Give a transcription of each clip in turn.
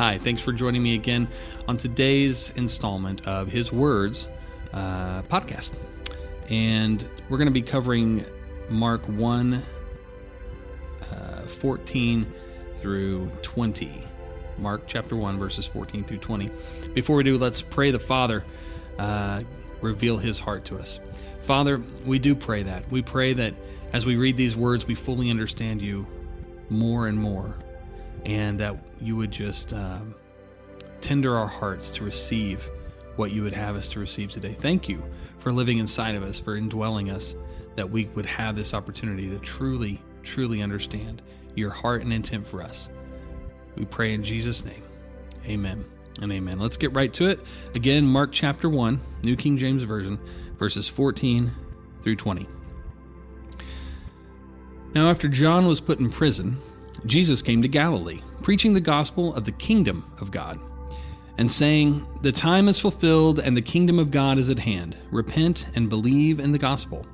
Hi, thanks for joining me again on today's installment of His Words uh, podcast. And we're going to be covering Mark 1 uh, 14 through 20. Mark chapter 1, verses 14 through 20. Before we do, let's pray the Father uh, reveal his heart to us. Father, we do pray that. We pray that as we read these words, we fully understand you more and more, and that you would just um, tender our hearts to receive what you would have us to receive today. Thank you for living inside of us, for indwelling us, that we would have this opportunity to truly, truly understand your heart and intent for us. We pray in Jesus' name. Amen and amen. Let's get right to it. Again, Mark chapter 1, New King James Version, verses 14 through 20. Now, after John was put in prison, Jesus came to Galilee, preaching the gospel of the kingdom of God, and saying, The time is fulfilled and the kingdom of God is at hand. Repent and believe in the gospel.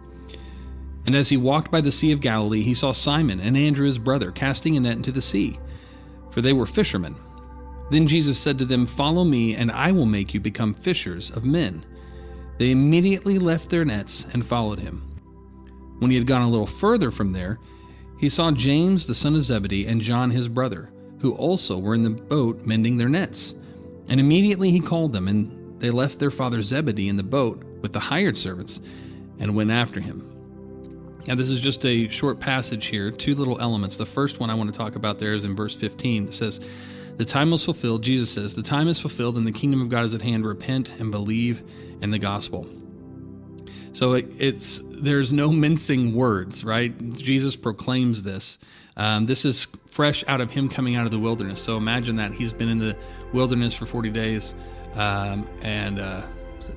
And as he walked by the Sea of Galilee, he saw Simon and Andrew his brother casting a net into the sea, for they were fishermen. Then Jesus said to them, Follow me, and I will make you become fishers of men. They immediately left their nets and followed him. When he had gone a little further from there, he saw James the son of Zebedee and John his brother, who also were in the boat mending their nets. And immediately he called them, and they left their father Zebedee in the boat with the hired servants and went after him. Now, this is just a short passage here, two little elements. The first one I want to talk about there is in verse 15. It says, The time was fulfilled, Jesus says, The time is fulfilled and the kingdom of God is at hand. Repent and believe in the gospel. So it, it's there's no mincing words, right? Jesus proclaims this. Um, this is fresh out of him coming out of the wilderness. So imagine that he's been in the wilderness for 40 days, um, and uh,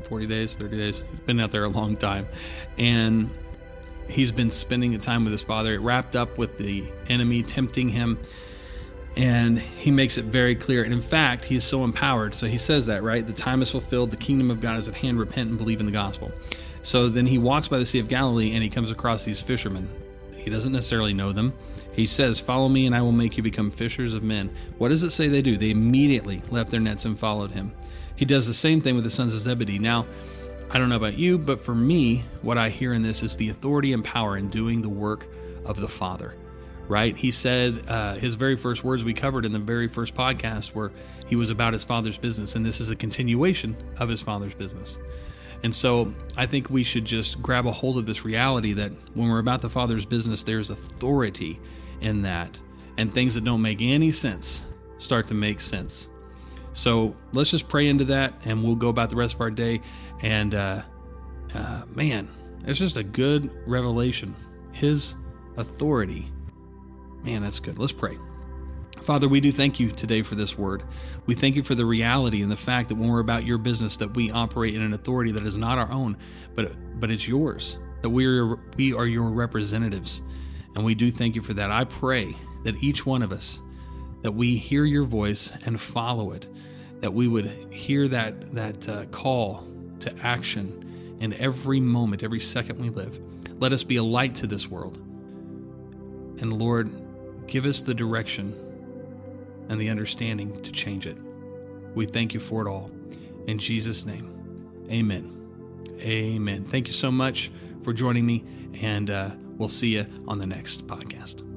40 days, 30 days? He's been out there a long time, and he's been spending the time with his father. It wrapped up with the enemy tempting him, and he makes it very clear. And in fact, he is so empowered. So he says that, right? The time is fulfilled. The kingdom of God is at hand. Repent and believe in the gospel. So then he walks by the Sea of Galilee and he comes across these fishermen. He doesn't necessarily know them. He says, Follow me, and I will make you become fishers of men. What does it say they do? They immediately left their nets and followed him. He does the same thing with the sons of Zebedee. Now, I don't know about you, but for me, what I hear in this is the authority and power in doing the work of the Father, right? He said uh, his very first words we covered in the very first podcast were he was about his Father's business, and this is a continuation of his Father's business. And so I think we should just grab a hold of this reality that when we're about the Father's business, there's authority in that. And things that don't make any sense start to make sense. So let's just pray into that and we'll go about the rest of our day. And uh, uh, man, it's just a good revelation. His authority. Man, that's good. Let's pray. Father, we do thank you today for this word. We thank you for the reality and the fact that when we're about your business, that we operate in an authority that is not our own, but but it's yours. That we are we are your representatives, and we do thank you for that. I pray that each one of us, that we hear your voice and follow it, that we would hear that that uh, call to action in every moment, every second we live. Let us be a light to this world, and Lord, give us the direction and the understanding to change it. We thank you for it all. In Jesus' name, amen. Amen. Thank you so much for joining me, and uh, we'll see you on the next podcast.